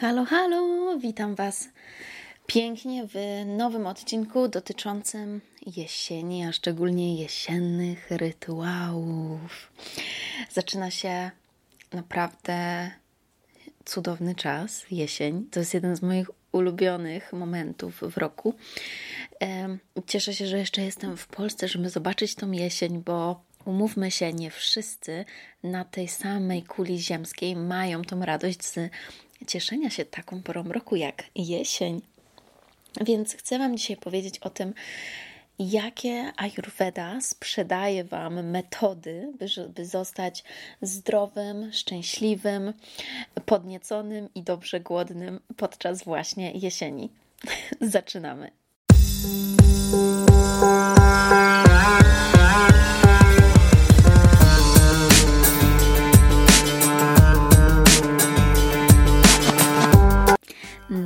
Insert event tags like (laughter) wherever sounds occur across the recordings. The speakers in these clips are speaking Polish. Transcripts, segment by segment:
Halo, halo, witam Was pięknie w nowym odcinku dotyczącym jesieni, a szczególnie jesiennych rytuałów. Zaczyna się naprawdę cudowny czas, jesień. To jest jeden z moich ulubionych momentów w roku. Cieszę się, że jeszcze jestem w Polsce, żeby zobaczyć tą jesień, bo umówmy się, nie wszyscy na tej samej kuli ziemskiej mają tą radość z cieszenia się taką porą roku jak jesień. Więc chcę Wam dzisiaj powiedzieć o tym, jakie Ayurveda sprzedaje Wam metody, by, by zostać zdrowym, szczęśliwym, podnieconym i dobrze głodnym podczas właśnie jesieni. (laughs) Zaczynamy.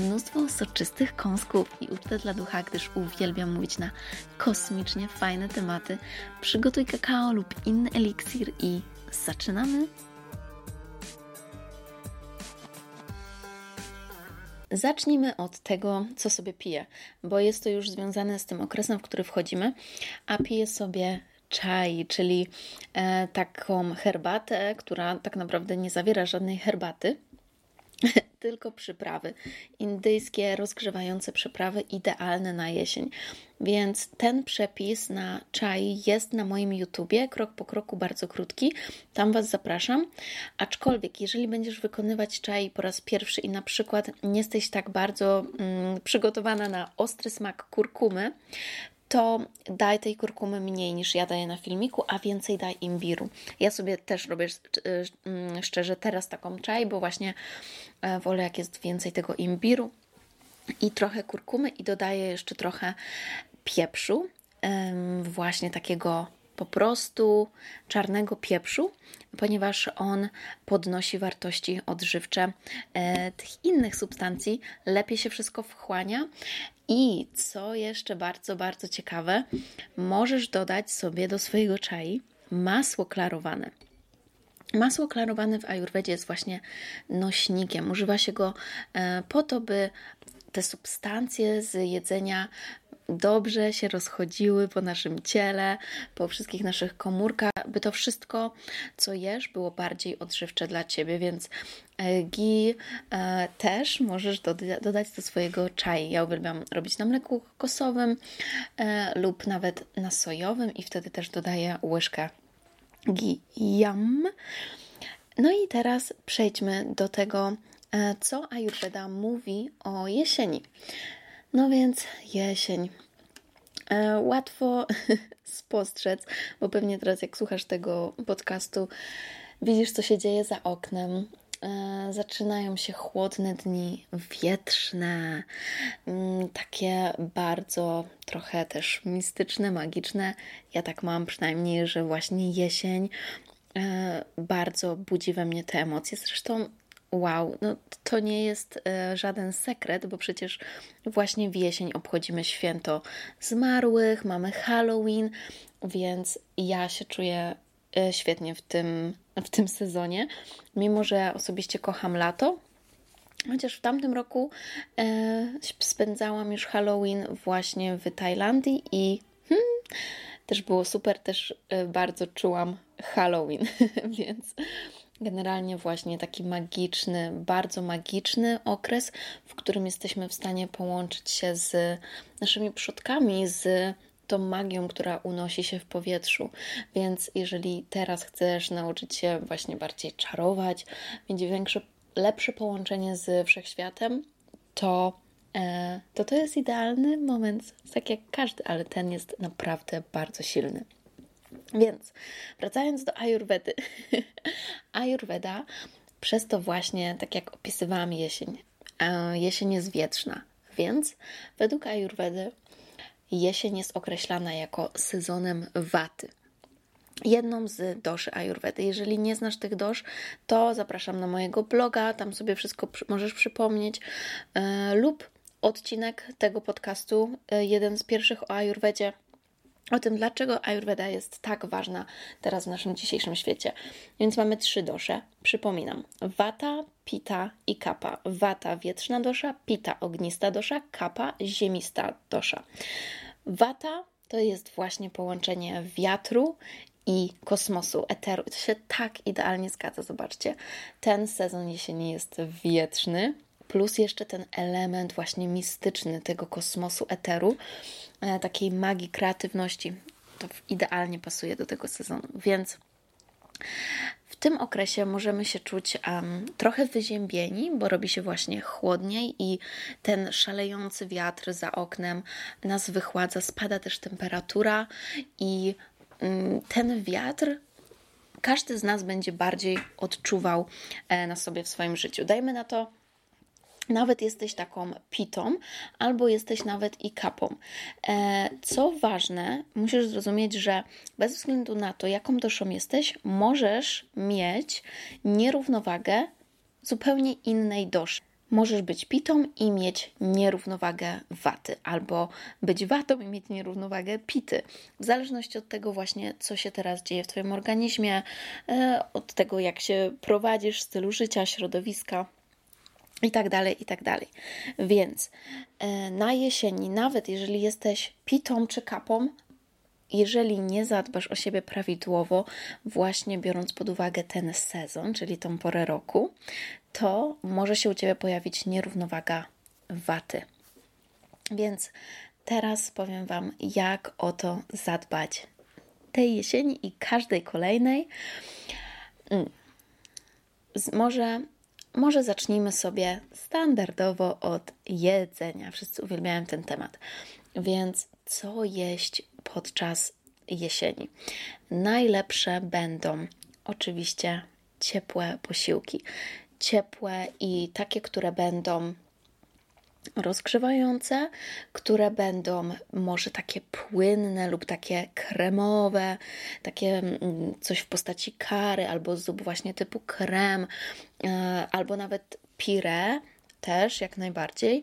mnóstwo soczystych kąsków i ucztę dla ducha, gdyż uwielbiam mówić na kosmicznie fajne tematy. Przygotuj kakao lub inny eliksir i zaczynamy! Zacznijmy od tego, co sobie piję, bo jest to już związane z tym okresem, w który wchodzimy, a piję sobie czaj, czyli e, taką herbatę, która tak naprawdę nie zawiera żadnej herbaty (laughs) tylko przyprawy. Indyjskie, rozgrzewające przyprawy, idealne na jesień. Więc ten przepis na czaj jest na moim YouTubie, krok po kroku, bardzo krótki. Tam Was zapraszam. Aczkolwiek, jeżeli będziesz wykonywać czaj po raz pierwszy i na przykład nie jesteś tak bardzo mm, przygotowana na ostry smak kurkumy, to daj tej kurkumy mniej niż ja daję na filmiku, a więcej daj imbiru. Ja sobie też robię mm, szczerze teraz taką czaj, bo właśnie e, wolę jak jest więcej tego imbiru i trochę kurkumy i dodaję jeszcze trochę pieprzu, właśnie takiego po prostu czarnego pieprzu, ponieważ on podnosi wartości odżywcze e, tych innych substancji, lepiej się wszystko wchłania. I co jeszcze bardzo, bardzo ciekawe, możesz dodać sobie do swojego czai masło klarowane. Masło klarowane w ajurwedzie jest właśnie nośnikiem. Używa się go e, po to, by te substancje z jedzenia dobrze się rozchodziły po naszym ciele, po wszystkich naszych komórkach, by to wszystko, co jesz, było bardziej odżywcze dla ciebie, więc e, gi e, też możesz dodać do swojego czaju. Ja uwielbiam robić na mleku kokosowym e, lub nawet na sojowym i wtedy też dodaję łyżkę gi yam. No i teraz przejdźmy do tego, co Ayurveda mówi o jesieni. No więc jesień. E, łatwo (laughs) spostrzec, bo pewnie teraz, jak słuchasz tego podcastu, widzisz, co się dzieje za oknem. E, zaczynają się chłodne dni, wietrzne, mm, takie bardzo trochę też mistyczne, magiczne. Ja tak mam przynajmniej, że właśnie jesień e, bardzo budzi we mnie te emocje. Zresztą Wow, no to nie jest e, żaden sekret, bo przecież właśnie w jesień obchodzimy święto zmarłych, mamy Halloween, więc ja się czuję e, świetnie w tym, w tym sezonie. Mimo, że osobiście kocham lato, Chociaż w tamtym roku e, spędzałam już Halloween właśnie w Tajlandii i hmm, też było super, też e, bardzo czułam Halloween, (laughs) więc generalnie właśnie taki magiczny, bardzo magiczny okres, w którym jesteśmy w stanie połączyć się z naszymi przodkami, z tą magią, która unosi się w powietrzu. Więc jeżeli teraz chcesz nauczyć się właśnie bardziej czarować, mieć większe, lepsze połączenie z wszechświatem, to e, to, to jest idealny moment, tak jak każdy, ale ten jest naprawdę bardzo silny. Więc wracając do Ayurvedy. Ayurveda (laughs) przez to właśnie, tak jak opisywałam jesień, jesień jest wietrzna, więc według Ayurvedy jesień jest określana jako sezonem waty. Jedną z doszy Ayurvedy. Jeżeli nie znasz tych dosz, to zapraszam na mojego bloga, tam sobie wszystko możesz przypomnieć, lub odcinek tego podcastu, jeden z pierwszych o Ayurvedzie o tym, dlaczego Ayurveda jest tak ważna teraz w naszym dzisiejszym świecie. Więc mamy trzy dosze. Przypominam: Vata, Pita i Kappa. Vata wietrzna dosza, Pita ognista dosza, Kappa ziemista dosza. Vata to jest właśnie połączenie wiatru i kosmosu, eteru. To się tak idealnie zgadza, zobaczcie. Ten sezon jesieni jest wietrzny, plus jeszcze ten element właśnie mistyczny tego kosmosu, eteru, e, takiej magii, kreatywności. To idealnie pasuje do tego sezonu. Więc w tym okresie możemy się czuć um, trochę wyziębieni, bo robi się właśnie chłodniej i ten szalejący wiatr za oknem nas wychładza, spada też temperatura i um, ten wiatr każdy z nas będzie bardziej odczuwał e, na sobie w swoim życiu. Dajmy na to nawet jesteś taką pitą, albo jesteś nawet i kapą. E, co ważne, musisz zrozumieć, że bez względu na to, jaką doszą jesteś, możesz mieć nierównowagę zupełnie innej doszy. Możesz być pitą i mieć nierównowagę waty, albo być watą i mieć nierównowagę pity. W zależności od tego właśnie, co się teraz dzieje w Twoim organizmie, e, od tego, jak się prowadzisz, stylu życia, środowiska i tak dalej, i tak dalej. Więc e, na jesieni, nawet jeżeli jesteś pitą czy kapą, jeżeli nie zadbasz o siebie prawidłowo, właśnie biorąc pod uwagę ten sezon, czyli tą porę roku, to może się u ciebie pojawić nierównowaga waty. Więc teraz powiem Wam, jak o to zadbać tej jesieni i każdej kolejnej. Mm. Może może zacznijmy sobie standardowo od jedzenia. Wszyscy uwielbiają ten temat. Więc co jeść podczas jesieni? Najlepsze będą oczywiście ciepłe posiłki. Ciepłe i takie, które będą rozgrzewające, które będą może takie płynne lub takie kremowe, takie mm, coś w postaci kary albo zup właśnie typu krem, e, albo nawet pire też jak najbardziej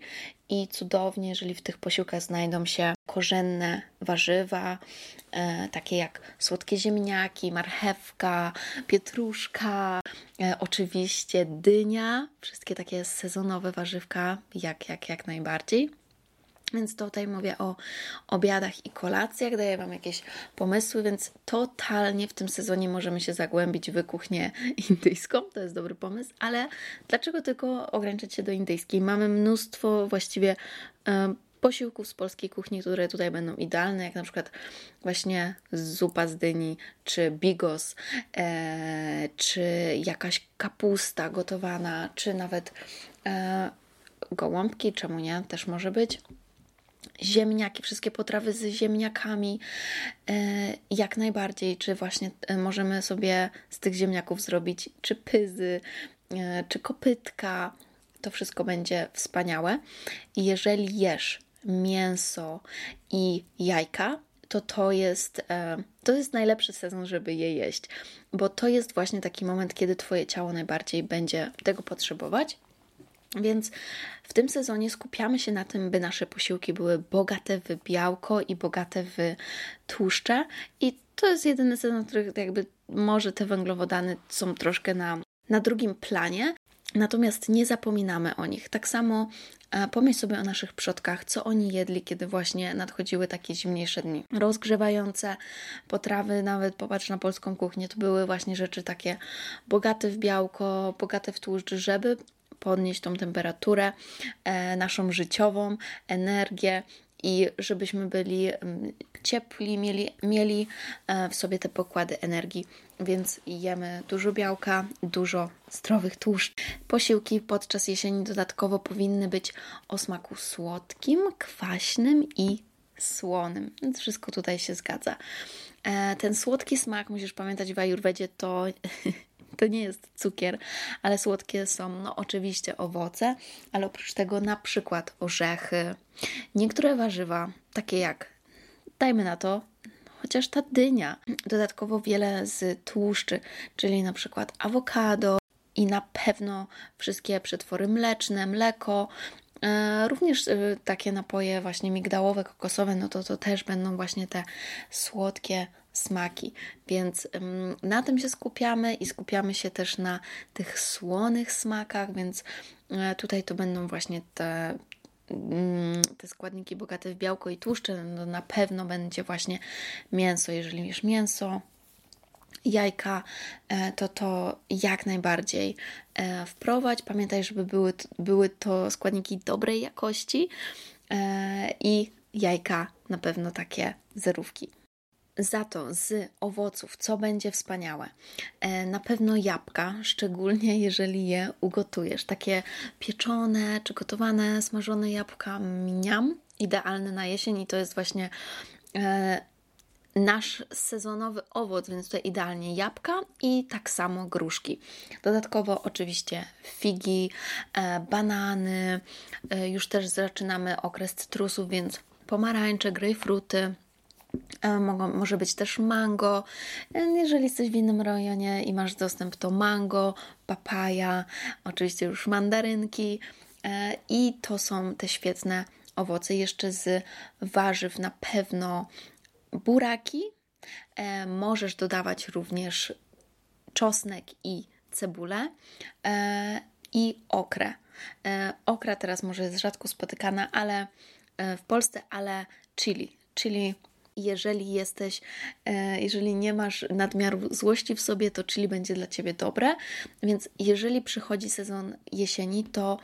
i cudownie, jeżeli w tych posiłkach znajdą się korzenne warzywa, e, takie jak słodkie ziemniaki, marchewka, pietruszka, e, oczywiście dynia, wszystkie takie sezonowe warzywka, jak, jak, jak najbardziej. Więc tutaj mówię o obiadach i kolacjach, daję Wam jakieś pomysły, więc totalnie w tym sezonie możemy się zagłębić w kuchnię (laughs) indyjską, to jest dobry pomysł, ale dlaczego tylko ograniczać się do indyjskiej? Mamy mnóstwo właściwie posiłków z polskiej kuchni, które tutaj będą idealne, jak na przykład właśnie zupa z dyni, czy bigos, e, czy jakaś kapusta gotowana, czy nawet e, gołąbki, czemu nie, też może być ziemniaki, wszystkie potrawy z ziemniakami, e, jak najbardziej, czy właśnie e, możemy sobie z tych ziemniaków zrobić czy pyzy, e, czy kopytka, to wszystko będzie wspaniałe. Jeżeli jesz mięso i jajka, to to jest, to jest najlepszy sezon, żeby je jeść, bo to jest właśnie taki moment, kiedy Twoje ciało najbardziej będzie tego potrzebować. Więc w tym sezonie skupiamy się na tym, by nasze posiłki były bogate w białko i bogate w tłuszcze. I to jest jedyny sezon, w którym jakby może te węglowodany są troszkę na, na drugim planie. Natomiast nie zapominamy o nich. Tak samo e, pomyśl sobie o naszych przodkach, co oni jedli, kiedy właśnie nadchodziły takie zimniejsze dni. Rozgrzewające potrawy, nawet popatrz na polską kuchnię, to były właśnie rzeczy takie bogate w białko, bogate w tłuszcz, żeby podnieść tą temperaturę e, naszą życiową, energię i żebyśmy byli mm, ciepli, mieli, mieli e, w sobie te pokłady energii, więc jemy dużo białka, dużo zdrowych tłuszcz. Posiłki podczas jesieni dodatkowo powinny być o smaku słodkim, kwaśnym i słonym. Więc wszystko tutaj się zgadza. E, ten słodki smak, musisz pamiętać w Ayurvedzie, to (laughs) to nie jest cukier, ale słodkie są no oczywiście owoce, ale oprócz tego na przykład orzechy, niektóre warzywa, takie jak, dajmy na to, chociaż ta dynia. Dodatkowo wiele z tłuszczy, czyli na przykład awokado i na pewno wszystkie przetwory mleczne, mleko, e, Również e, takie napoje właśnie migdałowe, kokosowe, no to to też będą właśnie te słodkie smaki. Więc na tym się skupiamy i skupiamy się też na tych słonych smakach, więc e, tutaj to będą właśnie te Mm, te składniki bogate w białko i tłuszcze, no na pewno będzie właśnie mięso. Jeżeli jesz mięso, jajka, e, to to jak najbardziej e, wprowadź. Pamiętaj, żeby były, były to składniki dobrej jakości i jajka na pewno takie zerówki. Za to z owoców, co będzie wspaniałe? E, na pewno jabłka, szczególnie jeżeli je ugotujesz. Takie pieczone czy gotowane, smażone jabłka miniam, idealne na jesień i to jest właśnie e, nasz sezonowy owoc, więc tutaj idealnie jabłka i tak samo gruszki. Dodatkowo oczywiście figi, e, banany, już też zaczynamy okres cytrusów, więc pomarańcze, grejpfruty, mogą, może być też mango. E, jeżeli jesteś w innym rejonie i masz dostęp, to mango, papaja, oczywiście już mandarynki. E, I to są te świetne owoce. Jeszcze z warzyw na pewno buraki. Możesz dodawać również czosnek i cebulę i okrę. Okra teraz może jest rzadko spotykana, ale w Polsce, ale chili. Chili jeżeli jesteś, e, jeżeli nie masz nadmiaru złości w sobie, to chili będzie dla ciebie dobre. Więc jeżeli przychodzi sezon jesieni, to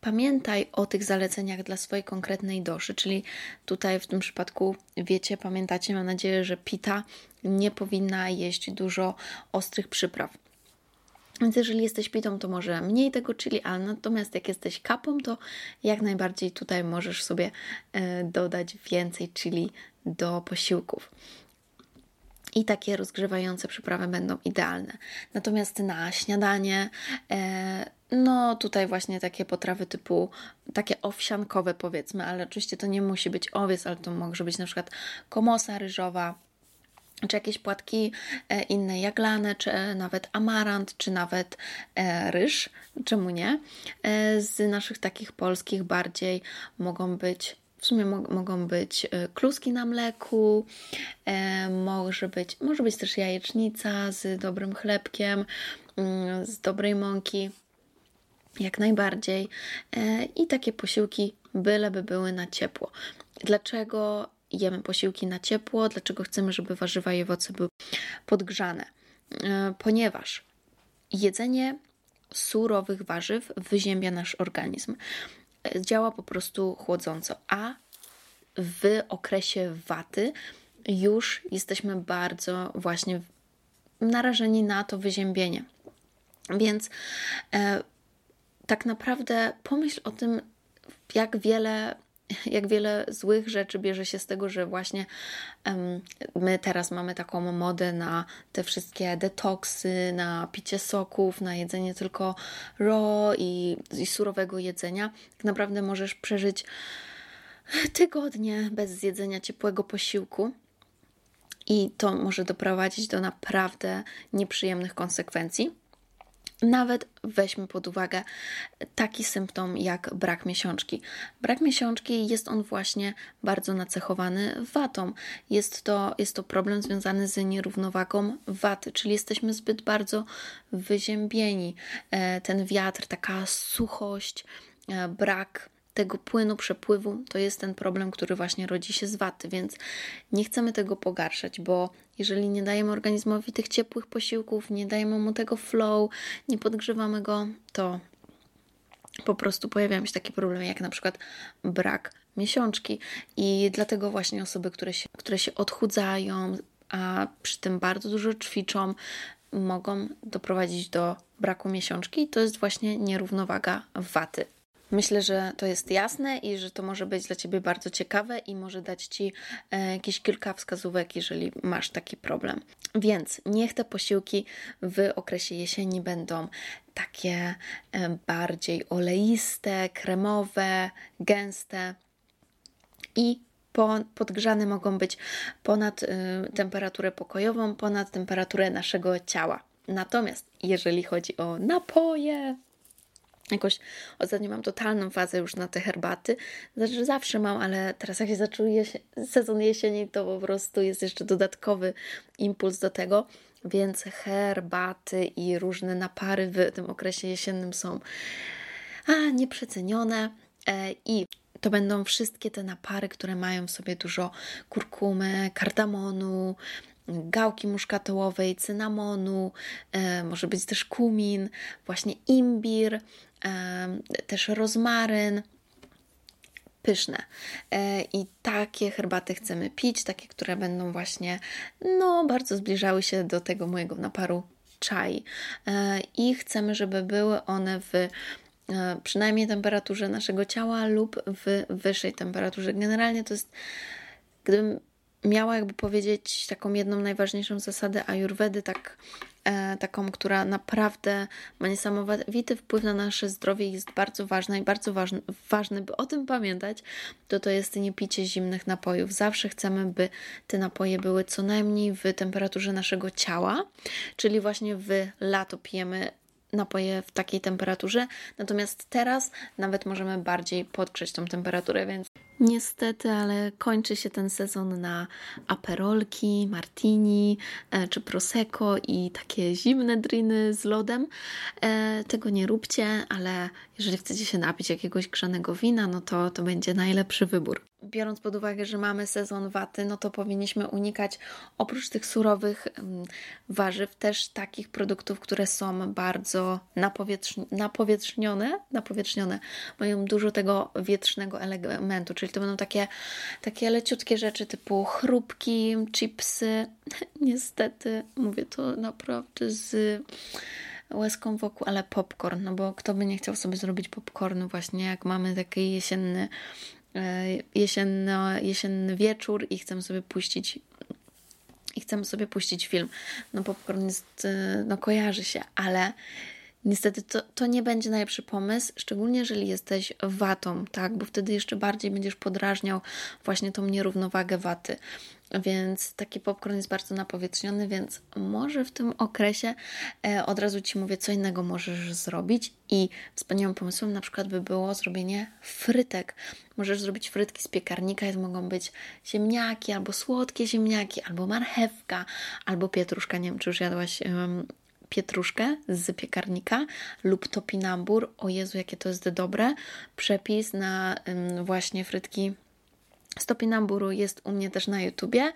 pamiętaj o tych zaleceniach dla swojej konkretnej doszy, czyli tutaj w tym przypadku wiecie, pamiętacie, mam nadzieję, że pita nie powinna jeść dużo ostrych przypraw. Więc jeżeli jesteś pitą, to może mniej tego chili, ale natomiast jak jesteś kapą, to jak najbardziej tutaj możesz sobie e, dodać więcej chili do posiłków. I takie rozgrzewające przyprawy będą idealne. Natomiast na śniadanie, e, no tutaj właśnie takie potrawy typu takie owsiankowe powiedzmy, ale oczywiście to nie musi być owiec, ale to może być na przykład komosa ryżowa, czy jakieś płatki e, inne jaglane, czy nawet amarant, czy nawet e, ryż, czemu nie? Z naszych takich polskich bardziej mogą być w sumie mo mogą być e, kluski na mleku, e, może, być, może być też jajecznica z dobrym chlebkiem, mm, z dobrej mąki, jak najbardziej. E, I takie posiłki byleby były na ciepło. Dlaczego jemy posiłki na ciepło? Dlaczego chcemy, żeby warzywa i owoce były podgrzane? Ponieważ jedzenie surowych warzyw wyziębia nasz organizm działa po prostu chłodząco, a w okresie waty już jesteśmy bardzo właśnie narażeni na to wyziębienie. Więc e, tak naprawdę pomyśl o tym, jak wiele jak wiele złych rzeczy bierze się z tego, że właśnie um, my teraz mamy taką modę na te wszystkie detoksy, na picie soków, na jedzenie tylko raw i, i surowego jedzenia. Tak naprawdę możesz przeżyć tygodnie bez zjedzenia ciepłego posiłku. I to może doprowadzić do naprawdę nieprzyjemnych konsekwencji. Nawet weźmy pod uwagę taki symptom jak brak miesiączki. Brak miesiączki jest on właśnie bardzo nacechowany watą. Jest to, jest to problem związany z nierównowagą waty, czyli jesteśmy zbyt bardzo wyziębieni. E, ten wiatr, taka suchość, e, brak tego płynu, przepływu, to jest ten problem, który właśnie rodzi się z waty, więc nie chcemy tego pogarszać, bo jeżeli nie dajemy organizmowi tych ciepłych posiłków, nie dajemy mu tego flow, nie podgrzewamy go, to po prostu pojawiają się takie problemy, jak na przykład brak miesiączki. I dlatego właśnie osoby, które się, które się odchudzają, a przy tym bardzo dużo ćwiczą, mogą doprowadzić do braku miesiączki. To jest właśnie nierównowaga waty. Myślę, że to jest jasne i że to może być dla Ciebie bardzo ciekawe i może dać Ci e, jakieś kilka wskazówek, jeżeli masz taki problem. Więc niech te posiłki w okresie jesieni będą takie e, bardziej oleiste, kremowe, gęste i podgrzane mogą być ponad y, temperaturę pokojową, ponad temperaturę naszego ciała. Natomiast jeżeli chodzi o napoje, Jakoś ostatnio mam totalną fazę już na te herbaty. Znaczy zawsze mam, ale teraz jak się zaczął jesie- sezon jesieni, to po prostu jest jeszcze dodatkowy impuls do tego. Więc herbaty i różne napary w tym okresie jesiennym są a, nieprzecenione. E, I to będą wszystkie te napary, które mają w sobie dużo kurkumy, kardamonu, gałki muszkatołowej, cynamonu, e, może być też kumin, właśnie imbir, e, też rozmaryn. Pyszne. E, I takie herbaty chcemy pić, takie, które będą właśnie, no, bardzo zbliżały się do tego mojego naparu czai. I chcemy, żeby były one w przynajmniej temperaturze naszego ciała lub w wyższej temperaturze. Generalnie to jest, gdybym miała jakby powiedzieć taką jedną najważniejszą zasadę ajurwedy, tak, e, taką, która naprawdę ma niesamowity wpływ na nasze zdrowie i jest bardzo ważna i bardzo ważne, ważne, by o tym pamiętać, to to jest nie picie zimnych napojów. Zawsze chcemy, by te napoje były co najmniej w temperaturze naszego ciała, czyli właśnie w lato pijemy napoje w takiej temperaturze, natomiast teraz nawet możemy bardziej podgrzeć tą temperaturę, więc Niestety, ale kończy się ten sezon na aperolki, martini e, czy prosecco i takie zimne driny z lodem. E, tego nie róbcie, ale jeżeli chcecie się napić jakiegoś grzanego wina, no to to będzie najlepszy wybór biorąc pod uwagę, że mamy sezon waty, no to powinniśmy unikać oprócz tych surowych warzyw też takich produktów, które są bardzo napowietrznione, napowietrznione, mają dużo tego wietrznego elementu, czyli to będą takie, takie leciutkie rzeczy typu chrupki, chipsy. (laughs) Niestety mówię to naprawdę z łezką wokół, ale popcorn, no bo kto by nie chciał sobie zrobić popcornu właśnie, jak mamy taki jesienny E, jesienno, jesienny wieczór i chcę sobie puścić i chcemy sobie puścić film. No popcorn jest, e, no kojarzy się, ale niestety to, to nie będzie najlepszy pomysł, szczególnie jeżeli jesteś watą, tak, bo wtedy jeszcze bardziej będziesz podrażniał właśnie tą nierównowagę waty. Więc taki popcorn jest bardzo napowietrzniony, więc może w tym okresie e, od razu Ci mówię, co innego możesz zrobić. I wspaniałym pomysłem na przykład by było zrobienie frytek. Możesz zrobić frytki z piekarnika, to mogą być ziemniaki, albo słodkie ziemniaki, albo marchewka, albo pietruszka. Nie wiem, czy już jadłaś pietruszkę z piekarnika lub topinambur. O Jezu, jakie to jest dobre. Przepis na właśnie frytki Stopinamburu jest u mnie też na YouTubie.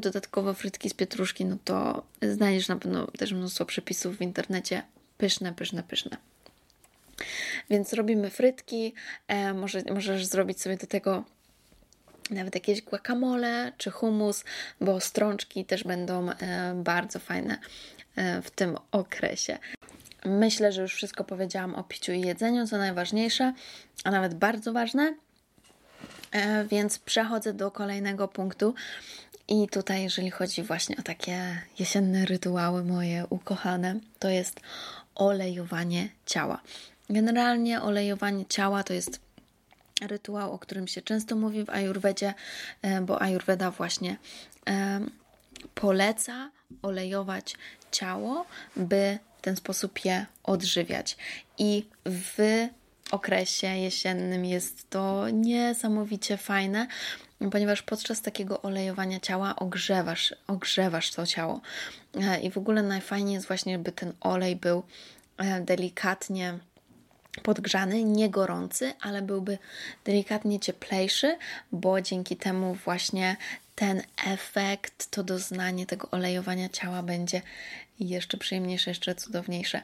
Dodatkowo frytki z pietruszki, no to znajdziesz na pewno też mnóstwo przepisów w internecie. Pyszne, pyszne, pyszne. Więc robimy frytki. E, może, możesz zrobić sobie do tego nawet jakieś guacamole czy hummus, bo strączki też będą e, bardzo fajne w tym okresie. Myślę, że już wszystko powiedziałam o piciu i jedzeniu, co najważniejsze, a nawet bardzo ważne. E, więc przechodzę do kolejnego punktu. I tutaj, jeżeli chodzi właśnie o takie jesienne rytuały moje ukochane, to jest olejowanie ciała. Generalnie olejowanie ciała to jest rytuał, o którym się często mówi w Ajurwedzie, e, bo Ajurweda właśnie e, poleca olejować ciało, by w ten sposób je odżywiać. I w okresie jesiennym jest to niesamowicie fajne, ponieważ podczas takiego olejowania ciała ogrzewasz, ogrzewasz to ciało. E, I w ogóle najfajniej jest właśnie, by ten olej był e, delikatnie podgrzany, nie gorący, ale byłby delikatnie cieplejszy, bo dzięki temu właśnie ten efekt, to doznanie tego olejowania ciała będzie jeszcze przyjemniejsze, jeszcze cudowniejsze.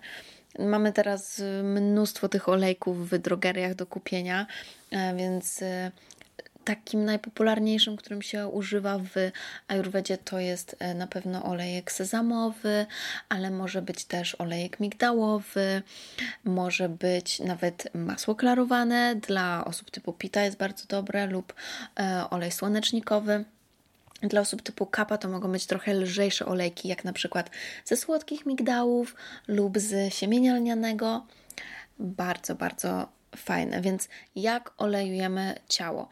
Mamy teraz mnóstwo tych olejków w drogeriach do kupienia, e, więc e, takim najpopularniejszym, którym się używa w ajurwedzie, to jest e, na pewno olejek sezamowy, ale może być też olejek migdałowy, może być nawet masło klarowane dla osób typu pita jest bardzo dobre lub e, olej słonecznikowy. Dla osób typu kapa to mogą być trochę lżejsze olejki, jak na przykład ze słodkich migdałów lub z siemienia lnianego. Bardzo, bardzo fajne. Więc jak olejujemy ciało?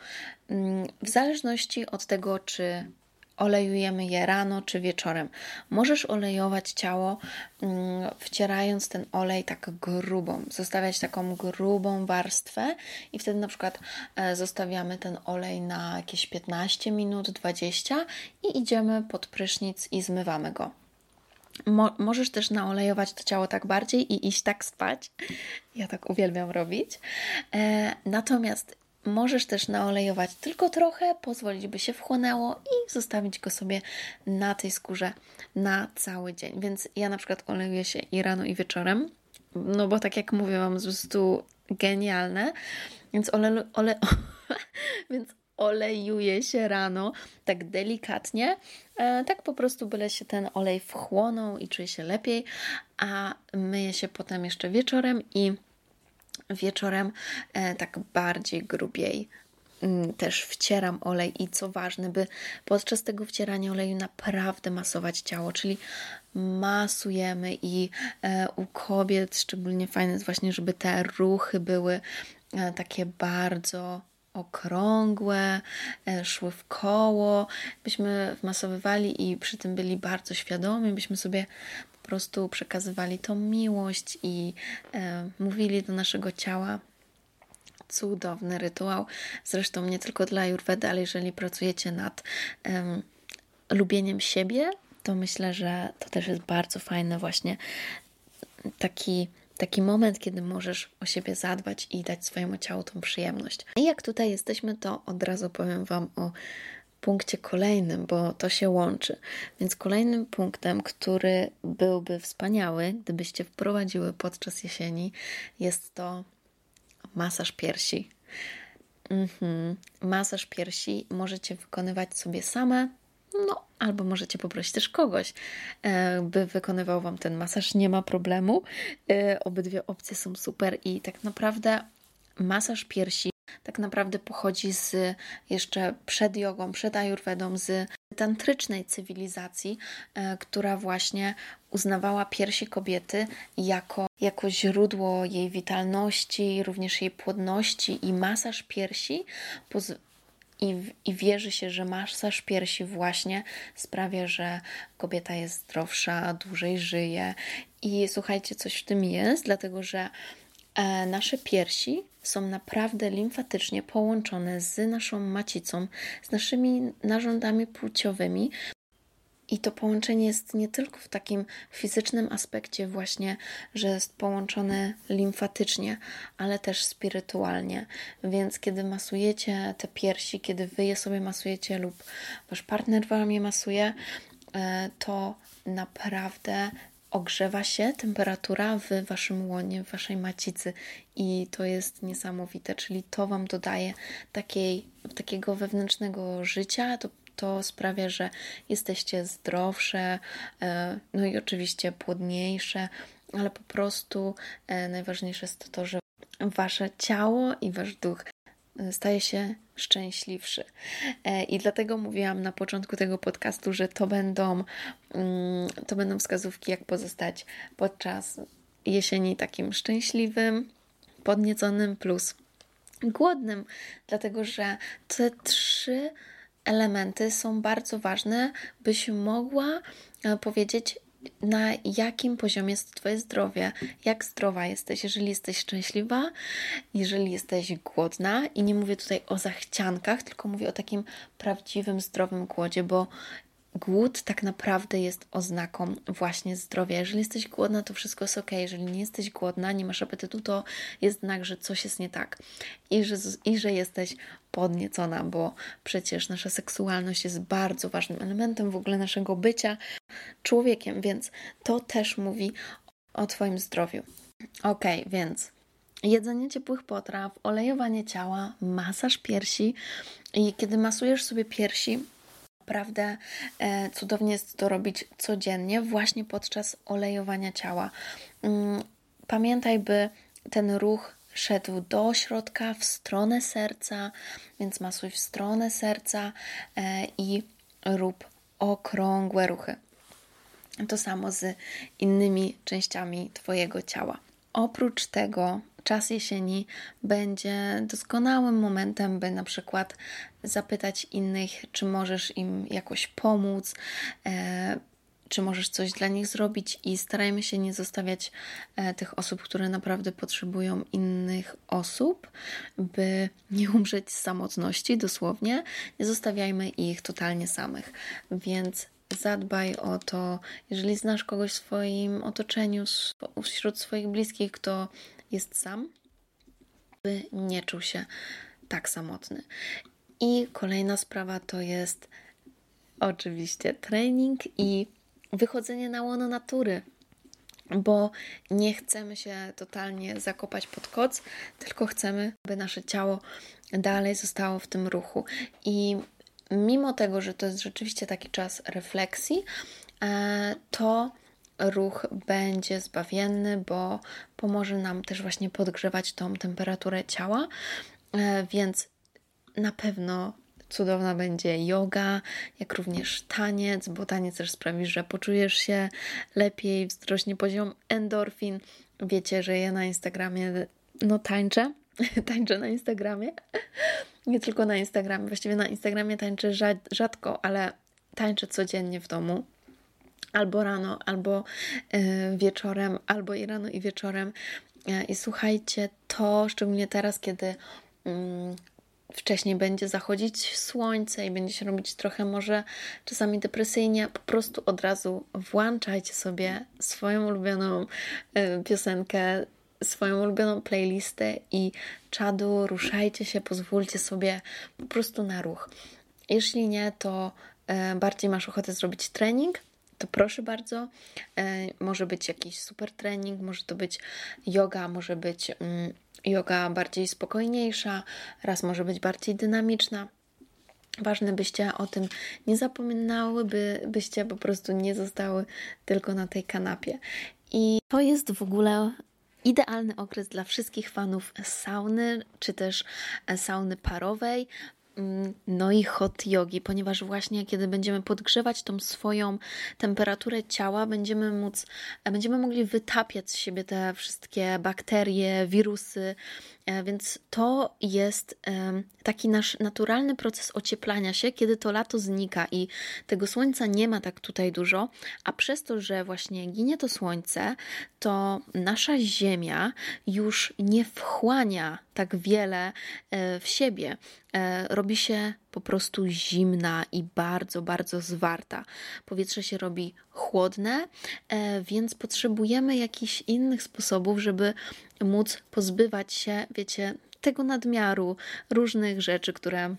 Mm, w zależności od tego, czy olejujemy je rano czy wieczorem. Możesz olejować ciało, mm, wcierając ten olej tak grubą, zostawiać taką grubą warstwę i wtedy na przykład e, zostawiamy ten olej na jakieś 15 minut, 20 i idziemy pod prysznic i zmywamy go. Mo możesz też naolejować to ciało tak bardziej i iść tak spać. Ja tak uwielbiam robić. E, natomiast możesz też naolejować tylko trochę, pozwolić, by się wchłonęło i zostawić go sobie na tej skórze na cały dzień. Więc ja na przykład olejuję się i rano, i wieczorem. No bo tak jak mówiłam, po prostu genialne. Więc ole, ole, (laughs) więc się rano tak delikatnie, e, tak po prostu byle się ten olej wchłonął i czuje się lepiej, a myje się potem jeszcze wieczorem i wieczorem e, tak bardziej grubiej. Mm, też wcieram olej i co ważne, by podczas tego wcierania oleju naprawdę masować ciało, czyli masujemy i e, u kobiet szczególnie fajne jest właśnie, żeby te ruchy były takie bardzo okrągłe, e, szły w koło, byśmy wmasowywali i przy tym byli bardzo świadomi, byśmy sobie po prostu przekazywali tą miłość i e, mówili do naszego ciała. Cudowny rytuał. Zresztą nie tylko dla Ayurvedy, ale jeżeli pracujecie nad lubieniem siebie, to myślę, że to też jest bardzo fajne właśnie taki taki moment, kiedy możesz o siebie zadbać i dać swojemu ciału tą przyjemność. I jak tutaj jesteśmy, to od razu powiem Wam o punkcie kolejnym, bo to się łączy. Więc kolejnym punktem, który byłby wspaniały, gdybyście wprowadziły podczas jesieni, jest to masaż piersi. Mhm. Masaż piersi możecie wykonywać sobie same no, albo możecie poprosić też kogoś, e, by wykonywał Wam ten masaż. Nie ma problemu. E, obydwie opcje są super i tak naprawdę masaż piersi tak naprawdę pochodzi z jeszcze przed jogą, przed ayurvedą, z tantrycznej cywilizacji, e, która właśnie uznawała piersi kobiety jako, jako źródło jej witalności, również jej płodności i masaż piersi i, I wierzy się, że masaż piersi właśnie sprawia, że kobieta jest zdrowsza, dłużej żyje. I słuchajcie, coś w tym jest, dlatego że nasze piersi są naprawdę limfatycznie połączone z naszą macicą, z naszymi narządami płciowymi, i to połączenie jest nie tylko w takim fizycznym aspekcie, właśnie, że jest połączone limfatycznie, ale też spirytualnie. Więc kiedy masujecie te piersi, kiedy wy je sobie masujecie lub wasz partner wam je masuje, e, to naprawdę ogrzewa się temperatura w waszym łonie, w waszej macicy i to jest niesamowite, czyli to wam dodaje takiej, takiego wewnętrznego życia, to to sprawia, że jesteście zdrowsze, e, no i oczywiście płodniejsze, ale po prostu e, najważniejsze jest to, że wasze ciało i wasz duch staje się szczęśliwszy. I dlatego mówiłam na początku tego podcastu, że to będą, mm, to będą wskazówki, jak pozostać podczas jesieni takim szczęśliwym, podnieconym plus głodnym, dlatego że te trzy elementy są bardzo ważne, byś mogła e, powiedzieć, na jakim poziomie jest Twoje zdrowie, jak zdrowa jesteś, jeżeli jesteś szczęśliwa, jeżeli jesteś głodna. I nie mówię tutaj o zachciankach, tylko mówię o takim prawdziwym, zdrowym głodzie, bo głód tak naprawdę jest oznaką właśnie zdrowia. Jeżeli jesteś głodna, to wszystko jest ok. Jeżeli nie jesteś głodna, nie masz apetytu, to jest znak, że coś jest nie tak i że, i że jesteś podniecona, bo przecież nasza seksualność jest bardzo ważnym elementem w ogóle naszego bycia człowiekiem, więc to też mówi o Twoim zdrowiu. Ok, więc jedzenie ciepłych potraw, olejowanie ciała, masaż piersi. I kiedy masujesz sobie piersi, naprawdę e, cudownie jest to robić codziennie, właśnie podczas olejowania ciała. Mm, pamiętaj, by ten ruch szedł do środka, w stronę serca, więc masuj w stronę serca e, i rób okrągłe ruchy. To samo z innymi częściami Twojego ciała. Oprócz tego, czas jesieni będzie doskonałym momentem, by na przykład zapytać innych, czy możesz im jakoś pomóc, e, czy możesz coś dla nich zrobić, i starajmy się nie zostawiać e, tych osób, które naprawdę potrzebują innych osób, by nie umrzeć z samotności, dosłownie. Nie zostawiajmy ich totalnie samych. Więc zadbaj o to, jeżeli znasz kogoś w swoim otoczeniu, wśród swoich bliskich, kto jest sam, by nie czuł się tak samotny. I kolejna sprawa to jest oczywiście trening i wychodzenie na łono natury, bo nie chcemy się totalnie zakopać pod koc, tylko chcemy, by nasze ciało dalej zostało w tym ruchu. I mimo tego, że to jest rzeczywiście taki czas refleksji, e, to ruch będzie zbawienny, bo pomoże nam też właśnie podgrzewać tą temperaturę ciała, e, więc na pewno cudowna będzie yoga, jak również taniec, bo taniec też sprawi, że poczujesz się lepiej, wzrośnie poziom endorfin. Wiecie, że ja na Instagramie no tańczę, (laughs) tańczę na Instagramie. Nie tylko na Instagramie, właściwie na Instagramie tańczę rzadko, ale tańczę codziennie w domu. Albo rano, albo e, wieczorem, albo i rano, i wieczorem. E, I słuchajcie, to szczególnie teraz, kiedy mm, wcześniej będzie zachodzić słońce i będzie się robić trochę może czasami depresyjnie, po prostu od razu włączajcie sobie swoją ulubioną e, piosenkę, swoją ulubioną playlistę i czadu, ruszajcie się, pozwólcie sobie po prostu na ruch. Jeśli nie, to bardziej masz ochotę zrobić trening, to proszę bardzo. E, może być jakiś super trening, może to być yoga, może być mm, yoga bardziej spokojniejsza, raz może być bardziej dynamiczna. Ważne, byście o tym nie zapominały, by, byście po prostu nie zostały tylko na tej kanapie. I to jest w ogóle idealny okres dla wszystkich fanów sauny, czy też sauny parowej, no i hot yogi, ponieważ właśnie kiedy będziemy podgrzewać tą swoją temperaturę ciała, będziemy móc, będziemy mogli wytapiać z siebie te wszystkie bakterie, wirusy, E, więc to jest taki nasz naturalny proces ocieplania się, kiedy to lato znika i tego słońca nie ma tak tutaj dużo, a przez to, że właśnie ginie to słońce, to nasza Ziemia już nie wchłania tak wiele e, w siebie. E, robi się po prostu zimna i bardzo, bardzo zwarta. Powietrze się robi chłodne, więc potrzebujemy jakichś innych sposobów, żeby móc pozbywać się, wiecie, tego nadmiaru różnych rzeczy, które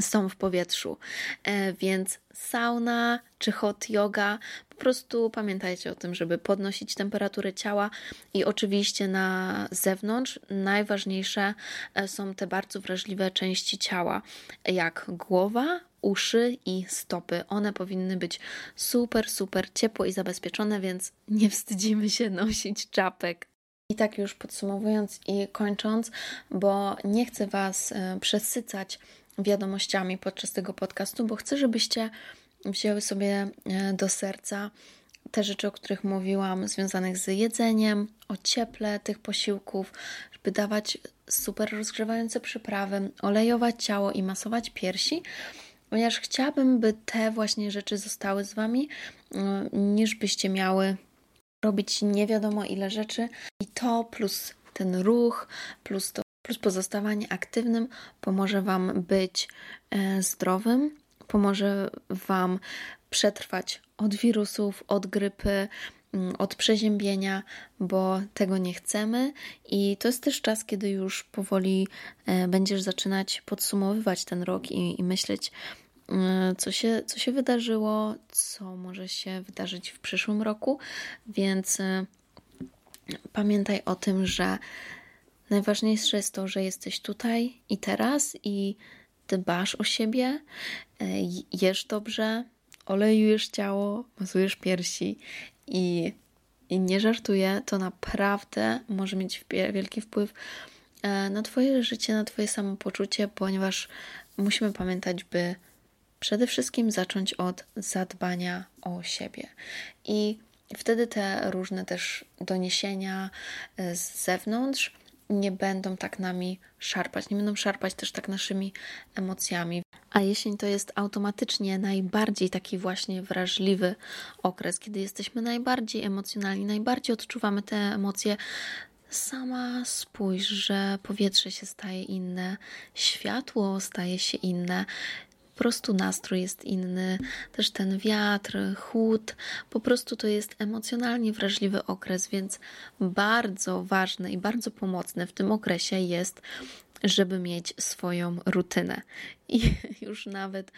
są w powietrzu. E, więc sauna czy hot yoga, po prostu pamiętajcie o tym, żeby podnosić temperaturę ciała i oczywiście na zewnątrz najważniejsze e, są te bardzo wrażliwe części ciała, jak głowa, uszy i stopy. One powinny być super, super ciepłe i zabezpieczone, więc nie wstydzimy się (laughs) nosić czapek. I tak już podsumowując i kończąc, bo nie chcę Was e, przesycać wiadomościami podczas tego podcastu, bo chcę, żebyście wzięły sobie e, do serca te rzeczy, o których mówiłam, związanych z jedzeniem, o cieple tych posiłków, żeby dawać super rozgrzewające przyprawy, olejować ciało i masować piersi, ponieważ chciałabym, by te właśnie rzeczy zostały z Wami, e, niż byście miały robić nie wiadomo ile rzeczy. I to plus ten ruch, plus to plus pozostawanie aktywnym pomoże Wam być e, zdrowym, pomoże Wam przetrwać od wirusów, od grypy, mm, od przeziębienia, bo tego nie chcemy. I to jest też czas, kiedy już powoli e, będziesz zaczynać podsumowywać ten rok i, i myśleć, E, co się, co się wydarzyło, co może się wydarzyć w przyszłym roku, więc e, pamiętaj o tym, że Najważniejsze jest to, że jesteś tutaj i teraz i dbasz o siebie, jesz dobrze, olejujesz ciało, masujesz piersi i, i nie żartuję, to naprawdę może mieć wielki wpływ e, na Twoje życie, na Twoje samopoczucie, ponieważ musimy pamiętać, by przede wszystkim zacząć od zadbania o siebie. I wtedy te różne też doniesienia e, z zewnątrz nie będą tak nami szarpać, nie będą szarpać też tak naszymi emocjami. A jesień to jest automatycznie najbardziej taki właśnie wrażliwy okres, kiedy jesteśmy najbardziej emocjonalni, najbardziej odczuwamy te emocje. Sama spójrz, że powietrze się staje inne, światło staje się inne, prostu nastrój jest inny, też ten wiatr, chłód, po prostu to jest emocjonalnie wrażliwy okres, więc bardzo ważne i bardzo pomocne w tym okresie jest, żeby mieć swoją rutynę. I (laughs) już nawet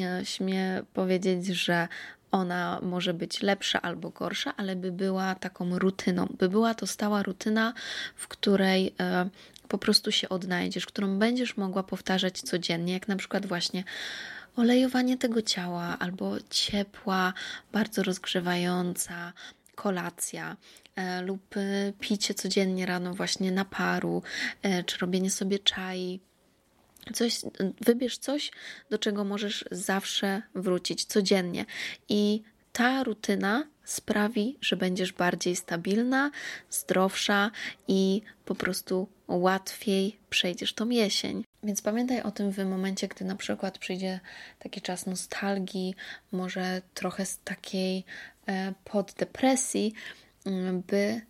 e, śmie powiedzieć, że ona może być lepsza albo gorsza, ale by była taką rutyną, by była to stała rutyna, w której e, po prostu się odnajdziesz, którą będziesz mogła powtarzać codziennie, jak na przykład właśnie olejowanie tego ciała albo ciepła, bardzo rozgrzewająca kolacja e, lub e, picie codziennie rano właśnie na paru, e, czy robienie sobie czai. Coś, wybierz coś, do czego możesz zawsze wrócić codziennie. I ta rutyna sprawi, że będziesz bardziej stabilna, zdrowsza i po prostu łatwiej przejdziesz tą jesień. Więc pamiętaj o tym w momencie, gdy na przykład przyjdzie taki czas nostalgii, może trochę z takiej e, poddepresji, mm, by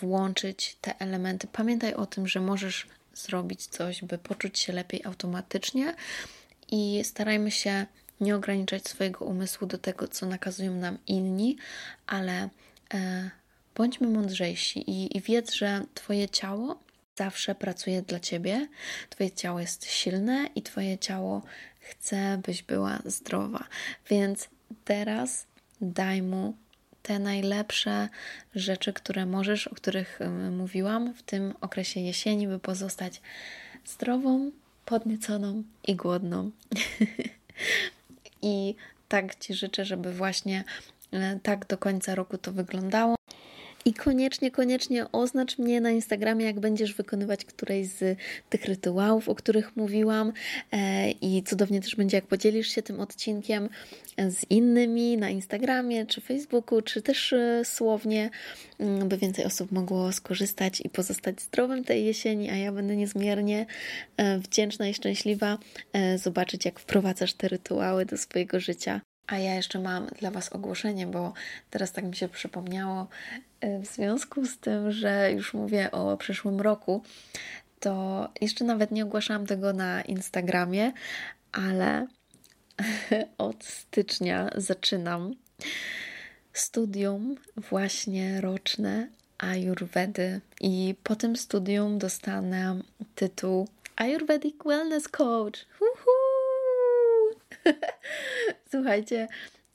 włączyć te elementy. Pamiętaj o tym, że możesz zrobić coś, by poczuć się lepiej automatycznie i starajmy się nie ograniczać swojego umysłu do tego, co nakazują nam inni, ale e, bądźmy mądrzejsi i, i wiedz, że Twoje ciało zawsze pracuje dla Ciebie, Twoje ciało jest silne i Twoje ciało chce, byś była zdrowa. Więc teraz daj mu te najlepsze rzeczy, które możesz, o których mówiłam w tym okresie jesieni, by pozostać zdrową, podnieconą i głodną. (laughs) I tak Ci życzę, żeby właśnie e, tak do końca roku to wyglądało. I koniecznie, koniecznie oznacz mnie na Instagramie, jak będziesz wykonywać któreś z tych rytuałów, o których mówiłam. E, I cudownie też będzie, jak podzielisz się tym odcinkiem z innymi na Instagramie, czy Facebooku, czy też e, słownie, mm, by więcej osób mogło skorzystać i pozostać zdrowym tej jesieni, a ja będę niezmiernie e, wdzięczna i szczęśliwa zobaczyć, jak wprowadzasz te rytuały do swojego życia. A ja jeszcze mam dla Was ogłoszenie, bo teraz tak mi się przypomniało, w związku z tym, że już mówię o przyszłym roku, to jeszcze nawet nie ogłaszałam tego na Instagramie, ale (laughs) od stycznia zaczynam studium właśnie roczne Ayurvedy i po tym studium dostanę tytuł Ayurvedic Wellness Coach. (laughs) Słuchajcie,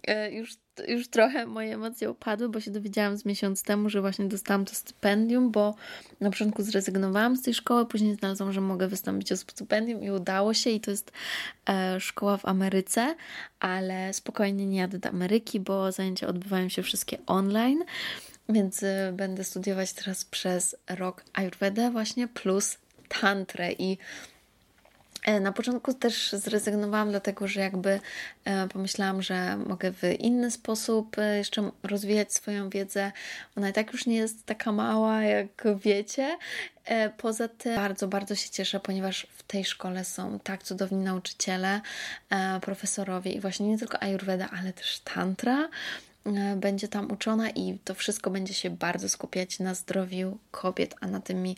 e, już już trochę moje emocje opadły, bo się dowiedziałam z miesiąc temu, że właśnie dostałam to stypendium, bo na początku zrezygnowałam z tej szkoły, później znalazłam, że mogę wystąpić o stypendium i udało się i to jest e, szkoła w Ameryce, ale spokojnie nie jadę do Ameryki, bo zajęcia odbywają się wszystkie online, więc e, będę studiować teraz przez rok Ayurveda właśnie plus tantrę i na początku też zrezygnowałam, dlatego że jakby e, pomyślałam, że mogę w inny sposób e, jeszcze rozwijać swoją wiedzę. Ona i tak już nie jest taka mała, jak wiecie. Poza tym bardzo, bardzo się cieszę, ponieważ w tej szkole są tak cudowni nauczyciele, profesorowie i właśnie nie tylko Ayurveda, ale też Tantra będzie tam uczona i to wszystko będzie się bardzo skupiać na zdrowiu kobiet, a na tym mi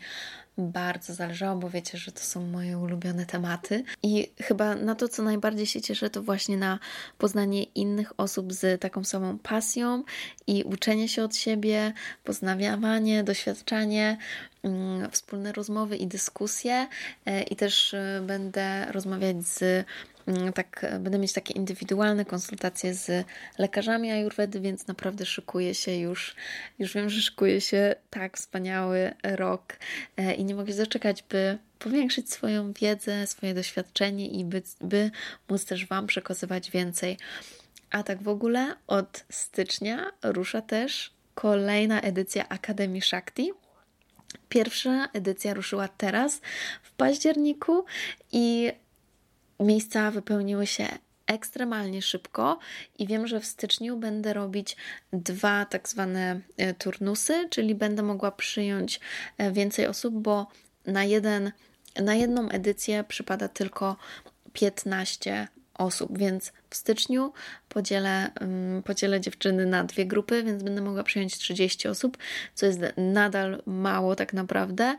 bardzo zależało, bo wiecie, że to są moje ulubione tematy. I chyba na to, co najbardziej się cieszę, to właśnie na poznanie innych osób z taką samą pasją i uczenie się od siebie, poznawanie, doświadczanie, mm, wspólne rozmowy i dyskusje. E, I też e, będę rozmawiać z tak, będę mieć takie indywidualne konsultacje z lekarzami Ayurvedy, więc naprawdę szykuję się już, już wiem, że szykuje się tak wspaniały rok e, i nie mogę się zaczekać, by powiększyć swoją wiedzę, swoje doświadczenie i by, by móc też Wam przekazywać więcej. A tak w ogóle od stycznia rusza też kolejna edycja Akademii Shakti. Pierwsza edycja ruszyła teraz w październiku i miejsca wypełniły się ekstremalnie szybko i wiem, że w styczniu będę robić dwa tak zwane e, turnusy, czyli będę mogła przyjąć e, więcej osób, bo na, jeden, na jedną edycję przypada tylko 15 osób, więc w styczniu podzielę, podzielę dziewczyny na dwie grupy, więc będę mogła przyjąć 30 osób, co jest nadal mało tak naprawdę,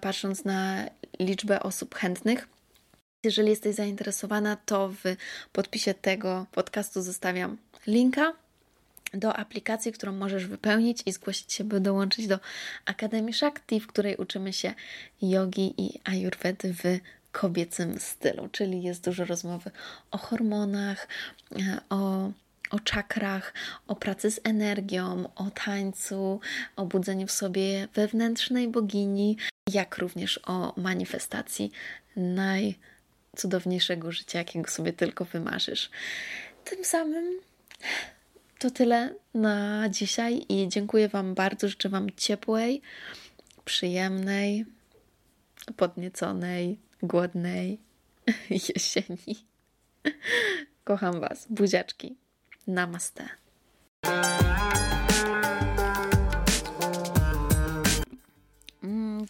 patrząc na liczbę osób chętnych. Jeżeli jesteś zainteresowana, to w podpisie tego podcastu zostawiam linka do aplikacji, którą możesz wypełnić i zgłosić się, by dołączyć do Akademii Shakti, w której uczymy się jogi i ayurvedy w kobiecym stylu, czyli jest dużo rozmowy o hormonach, o, o czakrach, o pracy z energią, o tańcu, o budzeniu w sobie wewnętrznej bogini, jak również o manifestacji najcudowniejszego życia, jakiego sobie tylko wymarzysz. Tym samym to tyle na dzisiaj i dziękuję Wam bardzo. Życzę Wam ciepłej, przyjemnej, podnieconej, głodnej (laughs) jesieni. Kocham Was. Buziaczki. Namaste.